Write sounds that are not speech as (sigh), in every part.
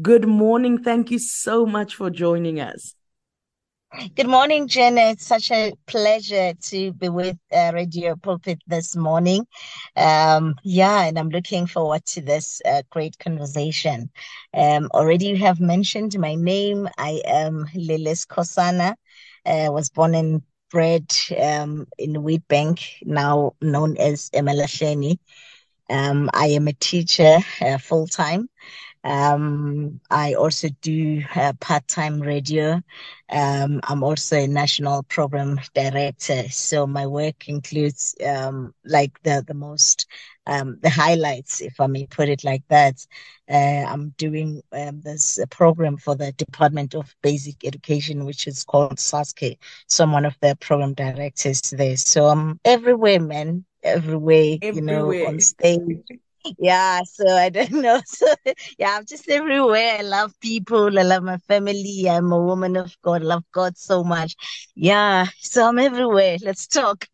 Good morning. Thank you so much for joining us. Good morning, Jenna. It's such a pleasure to be with uh, Radio Pulpit this morning. Um, yeah, and I'm looking forward to this uh, great conversation. Um, already you have mentioned my name. I am Lili Skhosana. I uh, was born and bred um, in Witbank, now known as eMalahleni. Um, I am a teacher uh, full time. Um, I also do uh, part-time radio. Um, I'm also a national program director. So my work includes um, like the the most um, the highlights, if I may put it like that. Uh, I'm doing um, this program for the Department of Basic Education, which is called SASCE. So I'm one of the program directors there. So I'm everywhere, man. Everywhere, everywhere. you know, on stage yeah, so I don't (laughs) know. So yeah, I'm just everywhere. I love people. I love my family. I'm a woman of God. I love God so much. Yeah, so I'm everywhere. Let's talk.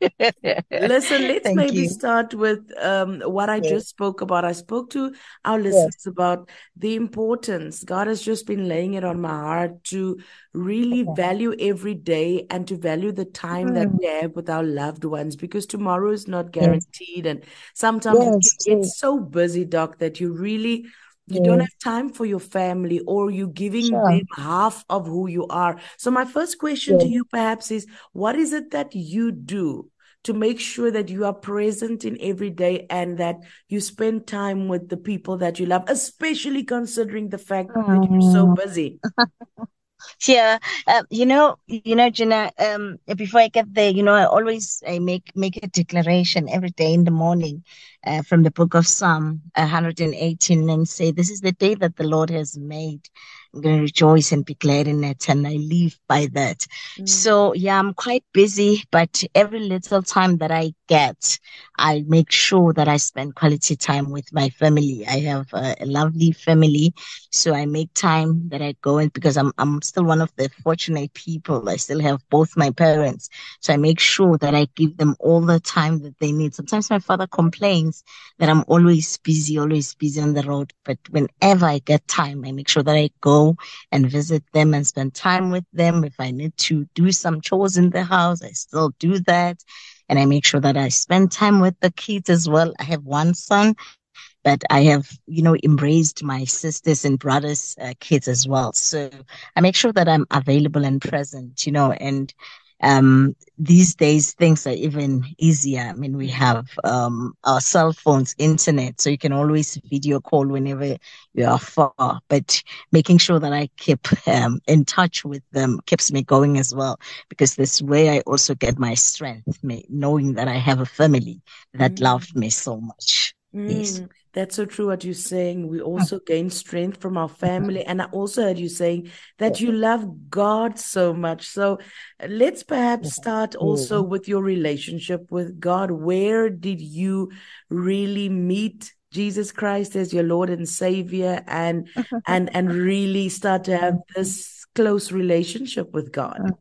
Listen, (laughs) let's Thank maybe you. start with um, what I just spoke about. I spoke to our listeners about the importance. God has just been laying it on my heart to really okay. value every day and to value the time mm. that we have with our loved ones because tomorrow is not guaranteed. Yes. And sometimes yes, so busy, Doc, that you really you don't have time for your family or you're giving sure. them half of who you are. So my first question to you perhaps is what is it that you do to make sure that you are present in every day and that you spend time with the people that you love, especially considering the fact that you're so busy? (laughs) Yeah, uh, you know, you know, Gina. Um, before I get there, you know, I always I make make a declaration every day in the morning, uh, from the book of Psalm 118, and say, "This is the day that the Lord has made. I'm going to rejoice and be glad in it. And I live by that. Mm. So yeah, I'm quite busy, but every little time that I get, I make sure that I spend quality time with my family. I have a, a lovely family. So I make time that I go in because I'm, I'm still one of the fortunate people. I still have both my parents. So I make sure that I give them all the time that they need. Sometimes my father complains that I'm always busy, always busy on the road. But whenever I get time, I make sure that I go and visit them and spend time with them. If I need to do some chores in the house, I still do that. And I make sure that I spend time with the kids as well. I have one son, but I have, you know, embraced my sisters and brothers' uh, kids as well. So I make sure that I'm available and present, you know, and um, these days things are even easier. I mean, we have um, our cell phones, internet, so you can always video call whenever you are far. But making sure that I keep um, in touch with them keeps me going as well, because this way I also get my strength, knowing that I have a family that mm. loved me so much. Mm. Yes. That's so true what you're saying. We also gain strength from our family. And I also heard you saying that you love God so much. So let's perhaps start also with your relationship with God. Where did you really meet Jesus Christ as your Lord and Savior and (laughs) and and really start to have this close relationship with God?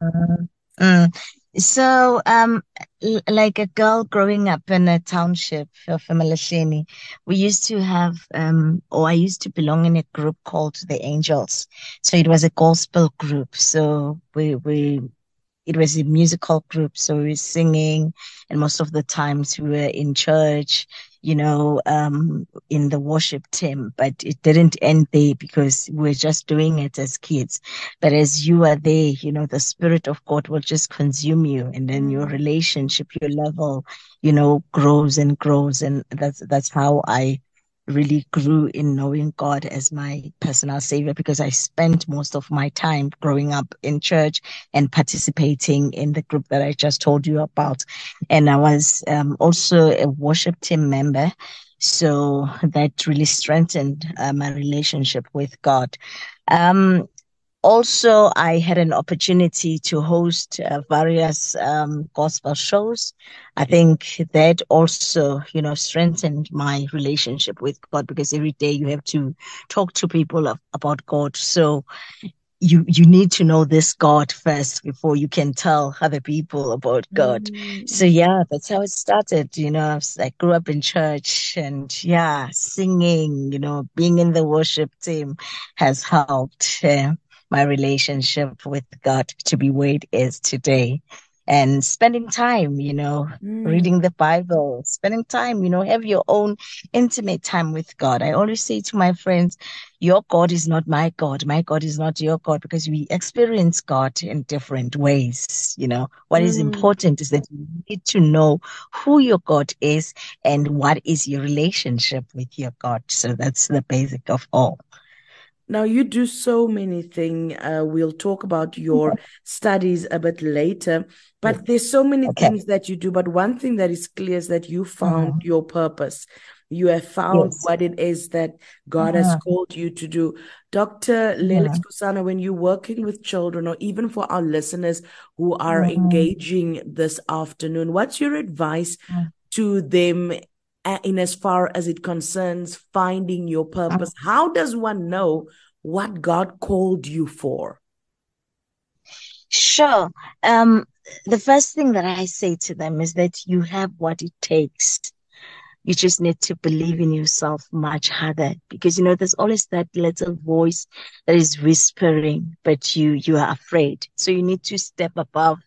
Mm. mm. So, um, like a girl growing up in a township of eMalahleni, we used to have, um, or I used to belong in a group called the Angels. So it was a gospel group. So we, we, it was a musical group. So we were singing and most of the times we were in church you know, um, in the worship team, but it didn't end there because we're just doing it as kids. But as you are there, you know, the spirit of God will just consume you and then your relationship, your level, you know, grows and grows. And that's, that's how I really grew in knowing God as my personal savior because I spent most of my time growing up in church and participating in the group that I just told you about. And I was um, also a worship team member. So that really strengthened uh, my relationship with God. Um, also, I had an opportunity to host uh, various um, gospel shows. I think that also, you know, strengthened my relationship with God because every day you have to talk to people of, about God. So you you need to know this God first before you can tell other people about God. Mm-hmm. So yeah, that's how it started. You know, I grew up in church and yeah, singing. You know, being in the worship team has helped uh, my relationship with God to be where it is today and spending time, you know, mm. reading the Bible, spending time, you know, have your own intimate time with God. I always say to my friends, your God is not my God. My God is not your God because we experience God in different ways. You know, what mm. is important is that you need to know who your God is and what is your relationship with your God. So that's the basic of all. Now, you do so many things. Uh, we'll talk about your studies a bit later, but there's so many okay. things that you do. But one thing that is clear is that you found uh-huh. your purpose. You have found yes. what it is that God uh-huh. has called you to do. Dr. Lelis uh-huh. Skhosana, when you're working with children, or even for our listeners who are engaging this afternoon, what's your advice to them in as far as it concerns finding your purpose? How does one know what God called you for? Sure. Um, the first thing that I say to them is that you have what it takes. You just need to believe in yourself much harder because you know there's always that little voice that is whispering, but you you are afraid. So you need to step above,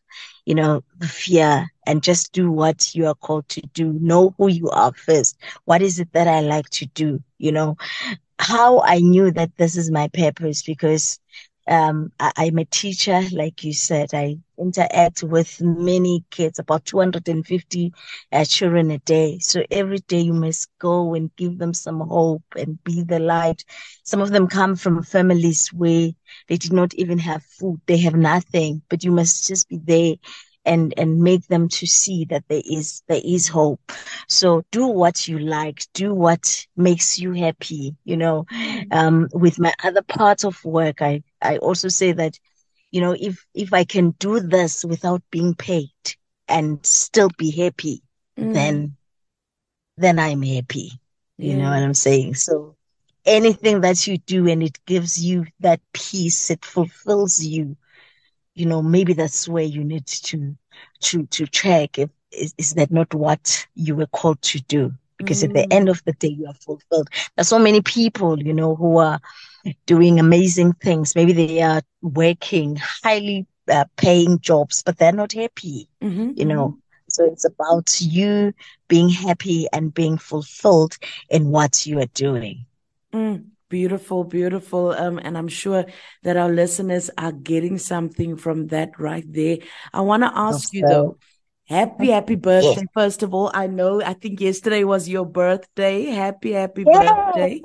you know, the fear and just do what you are called to do. Know who you are first. What is it that I like to do? You know, how I knew that this is my purpose because um, I, am a teacher, like you said. I interact with many kids, about 250 uh, children a day. So every day you must go and give them some hope and be the light. Some of them come from families where they did not even have food. They have nothing, but you must just be there and and make them to see that there is there is hope so do what you like do what makes you happy you know mm. um with my other parts of work i i also say that you know if if i can do this without being paid and still be happy mm. then then i'm happy you yeah. know what i'm saying so anything that you do and it gives you that peace it fulfills you you know, maybe that's where you need to to to check if is, is that not what you were called to do? Because mm. at the mm. end of the day, you are fulfilled. There's so many people, you know, who are doing amazing things. Maybe they are working highly uh, paying jobs, but they're not happy, mm-hmm, you know. Mm-hmm. So it's about you being happy and being fulfilled in what you are doing. Mm. Beautiful, beautiful. Um, and I'm sure that our listeners are getting something from that right there. I want to ask you though, happy, happy birthday. Yes. First of all, I know, I think yesterday was your birthday. Happy, happy yes. birthday.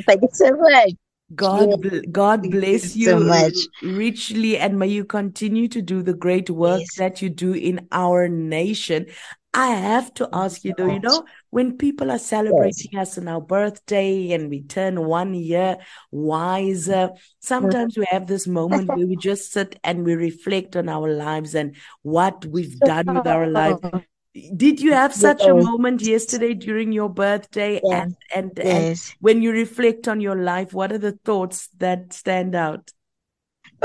(laughs) Thank you so much. God, yes. God bless you, you so much. richly, and may you continue to do the great work yes. that you do in our nation. I have to ask you though, you know, when people are celebrating yes. us on our birthday and we turn one year wiser, sometimes we have this moment where we just sit and we reflect on our lives and what we've done with our life. Did you have such a moment yesterday during your birthday? Yes. And, and, yes. and when you reflect on your life, what are the thoughts that stand out?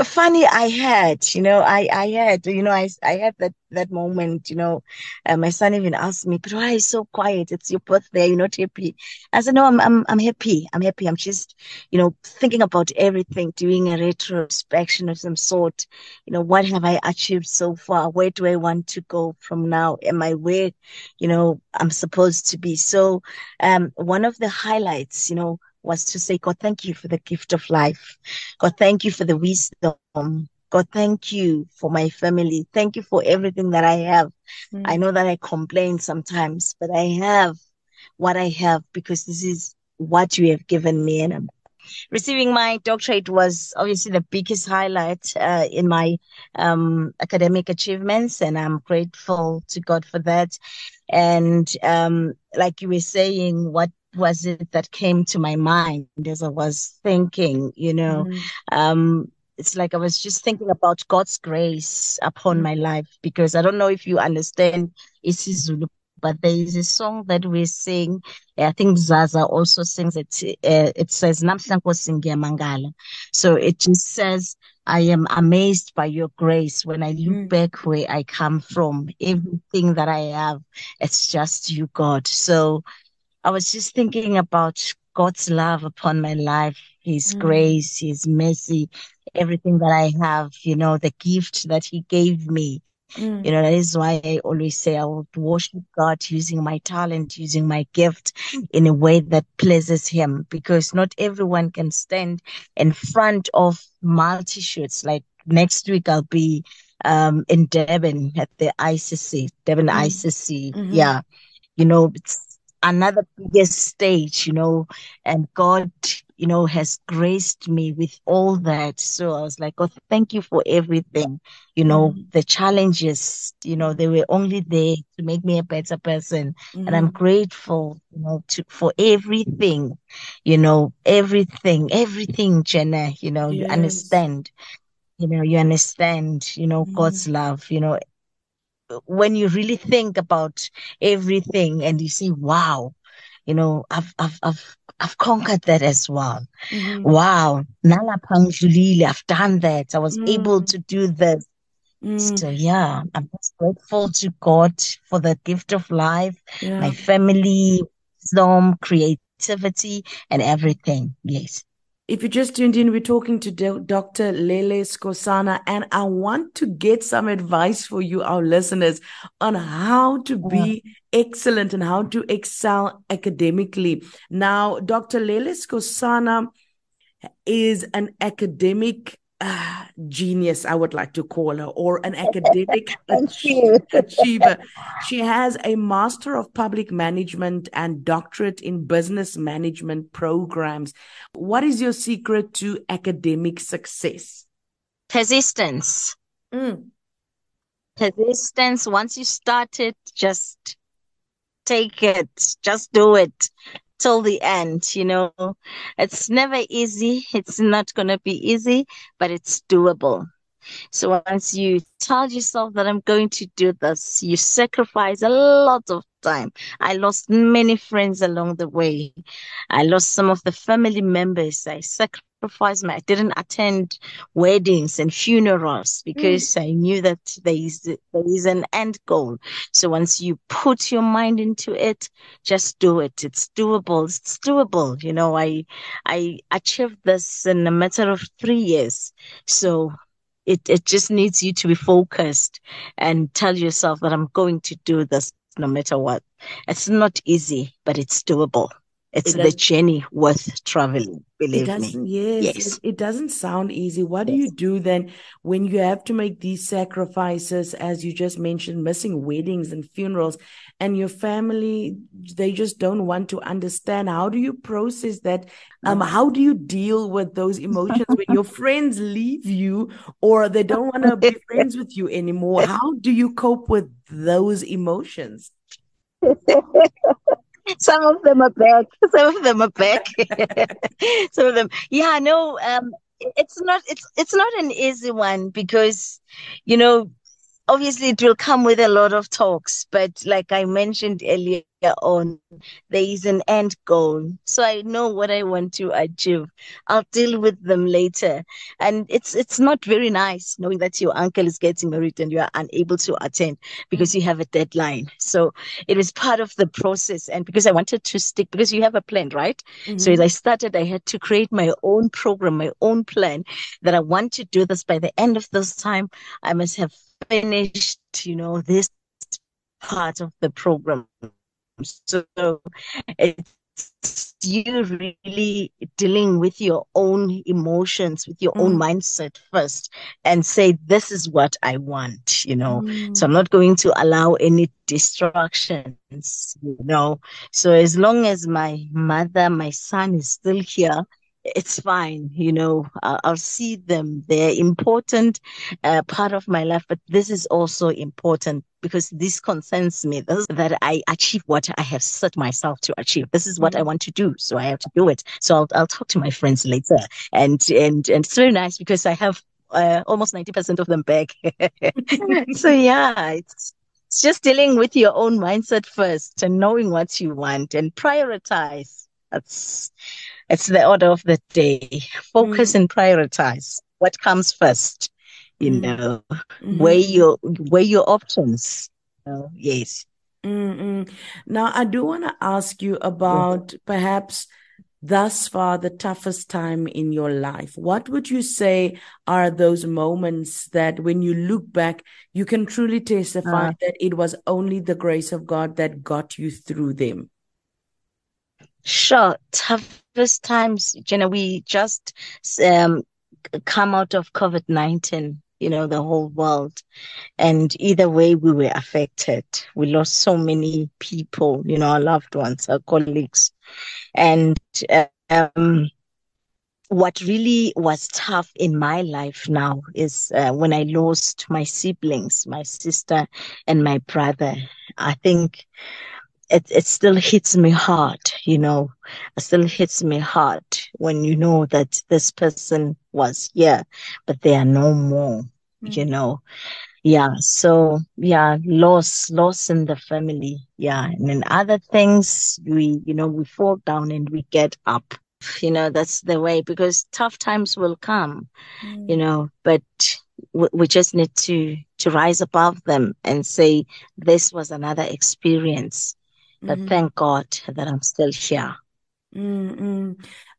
Funny i had you know i i had you know i i had that that moment you know uh, my son even asked me but why are you so quiet? It's your birthday you're not happy. I said no i'm i'm, I'm happy i'm happy. I'm just you know thinking about everything doing a retrospection of some sort. You know what have i achieved so far? Where do i want to go from now? Am i where you know i'm supposed to be? So um one of the highlights you know was to say, God, thank you for the gift of life. God, thank you for the wisdom. God, thank you for my family. Thank you for everything that I have. Mm. I know that I complain sometimes, but I have what I have because this is what you have given me. And I'm receiving my doctorate was obviously the biggest highlight uh, in my um, academic achievements, and I'm grateful to God for that. And um, like you were saying, what was it that came to my mind as I was thinking, you know, mm. um, it's like I was just thinking about God's grace upon mm. my life because I don't know if you understand isiZulu but there is a song that we sing. I think Zaza also sings it. Uh, it says Mangala. So it just says, I am amazed by your grace when I look mm. back where I come from. Everything that I have, it's just you, God. So I was just thinking about God's love upon my life, His mm. grace, His mercy, everything that I have, you know, the gift that He gave me. Mm. You know, that is why I always say I will worship God using my talent, using my gift in a way that pleases Him because not everyone can stand in front of multi shoots. Like next week, I'll be um, in Durban at the ICC, Durban mm. ICC. Mm-hmm. Yeah. You know, it's another biggest stage, you know, and God you know, has graced me with all that. So I was like, oh, thank you for everything. You know, mm-hmm. the challenges, you know, they were only there to make me a better person. Mm-hmm. And I'm mm-hmm. grateful, you know, to, for everything, you know, everything, everything, Jenna, you know, yes. you understand, you know, you understand, you know, mm-hmm. God's love, you know, when you really think about everything and you see, wow, you know, I've, I've, I've, I've conquered that as well. Mm-hmm. Wow. I've done that. I was mm. able to do this. Mm. So yeah, I'm just grateful to God for the gift of life, yeah. my family, wisdom, creativity, and everything. Yes. If you just tuned in, we're talking to Dr. Lele Skhosana, and I want to get some advice for you, our listeners, on how to be excellent and how to excel academically. Now, Dr. Lele Skhosana is an academic uh, genius, I would like to call her, or an (laughs) academic (laughs) achiever. She has a Master of Public Management and Doctorate in Business Management programs. What is your secret to academic success? Persistence. Mm. Persistence. Once you start it, just take it, just do it till the end. You know, it's never easy. It's not going to be easy, but it's doable. So once you tell yourself that I'm going to do this, you sacrifice a lot of time. I lost many friends along the way. I lost some of the family members. I sacrificed my, I didn't attend weddings and funerals because mm. I knew that there is, there is an end goal. So once you put your mind into it, just do it. It's doable. It's doable. You know, I, I achieved this in a matter of three years. So it, it just needs you to be focused and tell yourself that I'm going to do this no matter what. It's not easy, but it's doable. It's it the journey worth traveling. Believe me. Yes, yes. It, it, doesn't sound easy. What do you do then when you have to make these sacrifices, as you just mentioned, missing weddings and funerals, and your family they just don't want to understand? How do you process that? Um, how do you deal with those emotions when your (laughs) friends leave you or they don't want to be friends with you anymore? How do you cope with those emotions? (laughs) some of them are back. (laughs) Some of them are back. some of them, yeah, no. Um, it's not. It's it's not an easy one because, you know, obviously it will come with a lot of talks. But like I mentioned earlier, on there is an end goal. So i know what i want to achieve. I'll deal with them later. And it's it's not very nice knowing that your uncle is getting married and you are unable to attend because you have a deadline. So it was part of the process. And because i wanted to stick because you have a plan right? Mm-hmm. so as i started i had to create my own program my own plan that i want to do this by the end of this time. I must have finished you know this part of the program so it's you really dealing with your own emotions, with your mm. own mindset first, and say, This is what I want, you know. Mm. So I'm not going to allow any distractions, you know. So as long as my mother, my son is still here, it's fine. You know, I'll, I'll see them. They're important uh, part of my life, but this is also important because this concerns me. This that I achieve what I have set myself to achieve. This is what I mm-hmm. want to do, so I have to do it. So I'll, I'll talk to my friends later, and and and it's very nice because I have uh, almost ninety percent of them back. (laughs) so yeah, it's it's just dealing with your own mindset first and knowing what you want and prioritize. That's it's the order of the day. Focus mm. and prioritize what comes first. You mm. know, mm-hmm. weigh your weigh your options. Yes. Mm-mm. Now, I do want to ask you about yes. perhaps thus far the toughest time in your life. What would you say are those moments that when you look back, you can truly testify uh, that it was only the grace of God that got you through them? Sure. Toughest times, you know, we just um, come out of COVID 19 you know, the whole world. And either way, we were affected. We lost so many people, you know, our loved ones, our colleagues. And um, what really was tough in my life now is uh, when I lost my siblings, my sister and my brother. I think it, it still hits me hard, you know, it still hits me hard when you know that this person was here, but they are no more, mm. you know. Yeah. So yeah, loss, loss in the family. Yeah. And then other things we, you know, we fall down and we get up. You know, that's the way because tough times will come, mm. you know, but we, we just need to, to rise above them and say, this was another experience but mm-hmm. thank God that I'm still here. Mm-hmm.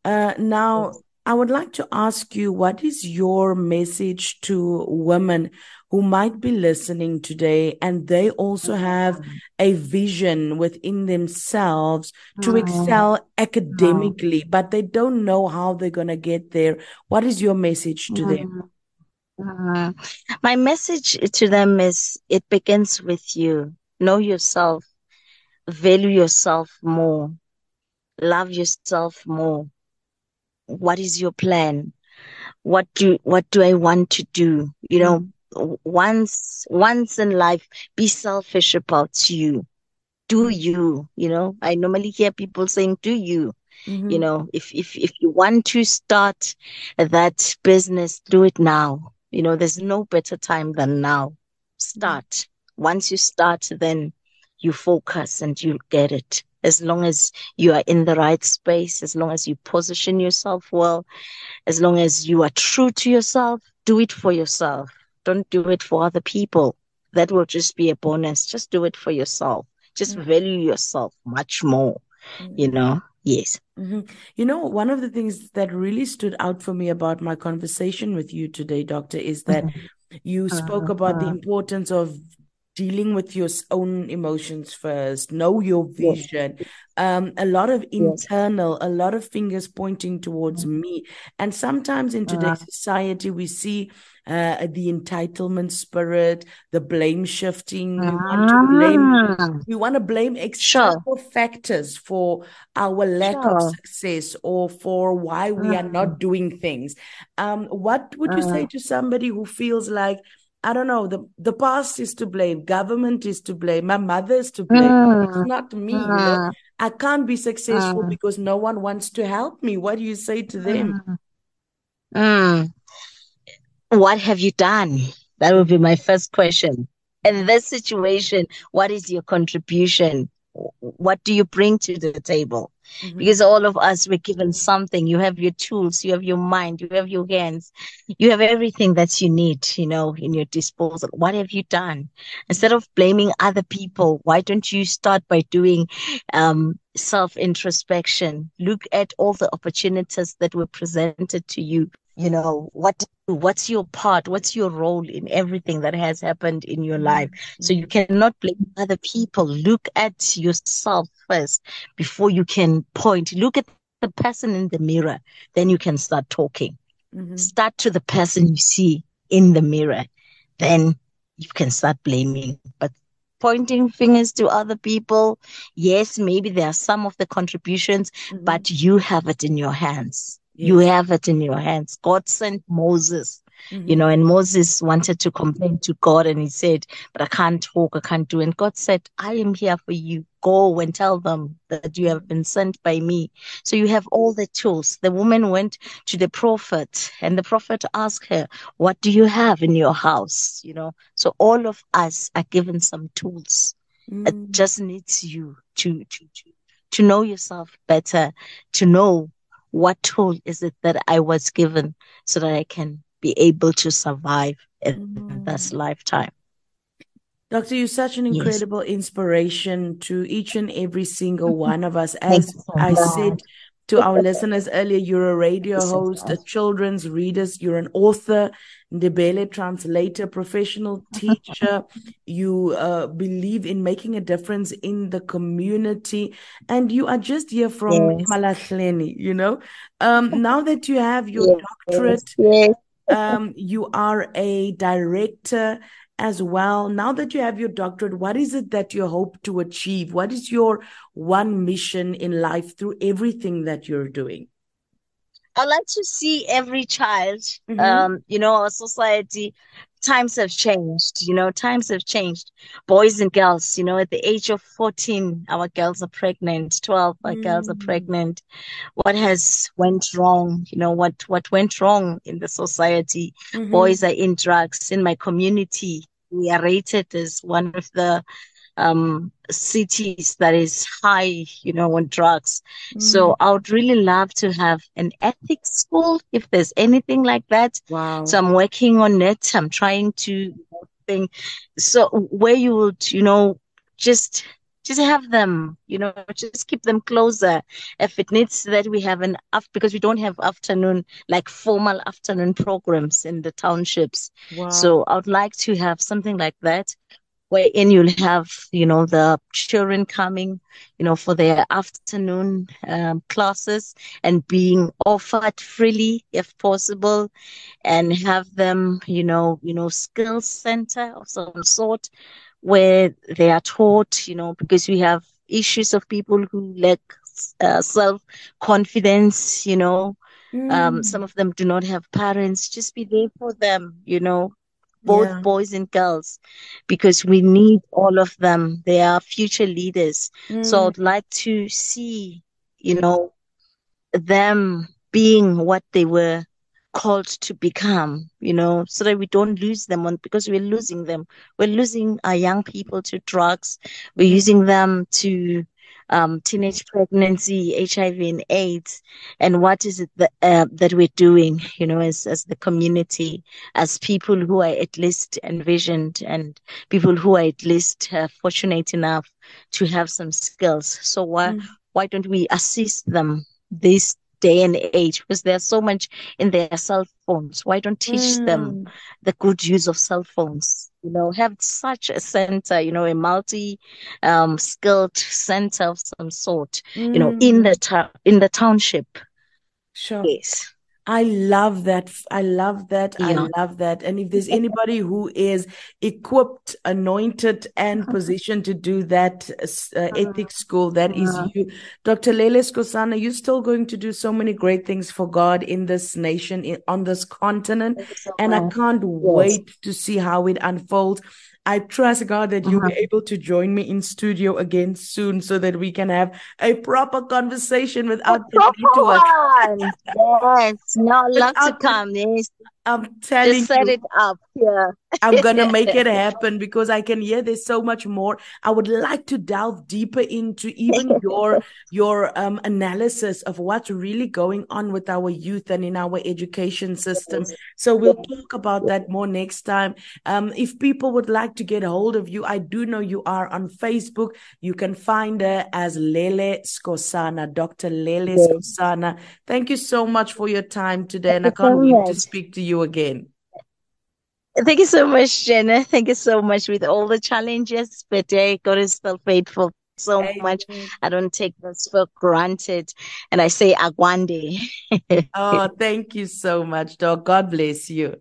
Uh, now, I would like to ask you what is your message to women who might be listening today and they also have mm-hmm. a vision within themselves to mm-hmm. excel academically, but they don't know how they're going to get there? What is your message to them? Mm-hmm. My message to them is it begins with you. Know yourself value yourself more, love yourself more. What is your plan? What do what do I want to do? You know, once once in life, be selfish about you. Do you? You know, I normally hear people saying, "Do you?" Mm-hmm. You know, if if if you want to start that business, do it now. You know, there's no better time than now. Start. Once you start, then you focus and you get it. As long as you are in the right space, as long as you position yourself well, as long as you are true to yourself, do it for yourself. Don't do it for other people. That will just be a bonus. Just do it for yourself. Just mm-hmm. value yourself much more, mm-hmm. you know? Yes. Mm-hmm. You know, one of the things that really stood out for me about my conversation with you today, Doctor, is that mm-hmm. you spoke about the uh-huh. importance of dealing with your own emotions first know your vision yes. um, a lot of internal yes. a lot of fingers pointing towards mm-hmm. me and sometimes in today's uh-huh. society we see uh, the entitlement spirit the blame shifting uh-huh. we want to blame ah. we want to blame external sure. factors for our lack sure. of success or for why we uh-huh. are not mm. doing things um, what would you say to somebody who feels like I don't know, the, the past is to blame, government is to blame, my mother is to blame. Mm. It's not me. Mm. You know? Mm. I can't be successful mm. because no one wants to help me. What do you say to them? Mm. Mm. What have you done? That would be my first question. In this situation, what is your contribution? What do you bring to the table? Mm-hmm. Because all of us were given something. You have your tools, you have your mind, you have your hands, you have everything that you need, you know, in your disposal. What have you done? Instead of blaming other people, why don't you start by doing um, self introspection? Look at all the opportunities that were presented to you you know what what's your part what's your role in everything that has happened in your life? Mm-hmm. so you cannot blame other people. Look at yourself first before you can point. Look at the person in the mirror. Then you can start talking. Mm-hmm. start to the person you see in the mirror. Then you can start blaming. But pointing fingers to other people yes maybe there are some of the contributions mm-hmm. but you have it in your hands you have it in your hands. God sent Moses Mm-hmm. You know, and Moses wanted to complain to God and he said, But I can't talk, I can't do. And God said, I am here for you. Go and tell them that you have been sent by me. So you have all the tools. The woman went to the prophet and the prophet asked her, What do you have in your house? You know, so all of us are given some tools. Mm. It just needs you to, to, to, to know yourself better, to know what tool is it that I was given so that I can be able to survive in mm. this lifetime. Doctor, you're such an incredible yes. inspiration to each and every single one of us. As I said to our listeners earlier, you're a radio host, a children's reader, you're an author, Ndebele translator, professional (laughs) teacher. you uh, believe in making a difference in the community, and you are just here from yes. Malahleni, you know. Um, (laughs) now that you have your yes. doctorate, yes. Um, you are a director as well. Now that you have your doctorate, what is it that you hope to achieve? What is your one mission in life through everything that you're doing? I like to see every child, mm-hmm. um, you know, our society, times have changed, you know, times have changed. Boys and girls, you know, at the age of 14, our girls are pregnant, 12, our mm. girls are mm. pregnant. What has went wrong? You know, what, what went wrong in the society? Mm-hmm. Boys are in drugs. In my community, we are rated as one of the um, cities that is high, you know, on drugs. Mm. So I would really love to have an ethics school if there's anything like that. Wow. So I'm working on it. I'm trying to think. So where you would, you know, just just have them, you know, just keep them closer. If it needs that we have an after because we don't have afternoon like formal afternoon programs in the townships. Wow. So I would like to have something like that wherein you'll have, you know, the children coming, you know, for their afternoon um, classes and being offered freely if possible and have them, you know, you know, skills center of some sort where they are taught, you know, because we have issues of people who lack uh, self confidence, you know, mm. um, some of them do not have parents. Just be there for them, you know, both yeah. boys and girls, because we need all of them. They are future leaders. Mm. So I'd like to see, you know, them being what they were called to become, you know, so that we don't lose them on because we're losing them. We're losing our young people to drugs. We're using them to um, teenage pregnancy, HIV and AIDS, and what is it that, uh, that we're doing, you know, as, as the community, as people who are at least envisioned and people who are at least uh, fortunate enough to have some skills. So why, mm. why don't we assist them this day and age because there's so much in their cell phones. Why don't teach mm. them the good use of cell phones? You know, have such a center, you know, a multi um, skilled center of some sort, mm. you know, in the mm. ta- in the township. Sure. Yes. I love that. I love that. Yeah. I love that. And if there's anybody who is equipped, anointed, and positioned to do that uh, uh-huh. ethics school, that is uh-huh. you. Dr. Lele Skhosana, you're still going to do so many great things for God in this nation, in, on this continent. So and I can't yes. wait to see how it unfolds. I trust God that you'll uh-huh. be able to join me in studio again soon so that we can have a proper conversation without proper one. yes, no luck to come. Yes. I'm telling Just set you, it up. Yeah. I'm (laughs) gonna make it happen because I can hear there's so much more. I would like to delve deeper into even your (laughs) your um, analysis of what's really going on with our youth and in our education system. So we'll talk about that more next time. Um, if people would like to get a hold of you, I do know you are on Facebook. You can find her as Lele Skhosana, Dr. Lele yes. Skhosana. Thank you so much for your time today, and I can't wait to speak to you again. Thank you so much, Jenna. Thank you so much with all the challenges, but uh, God is still faithful so Amen. much. I don't take this for granted. And I say Agwande. oh, thank you so much, dog. God bless you.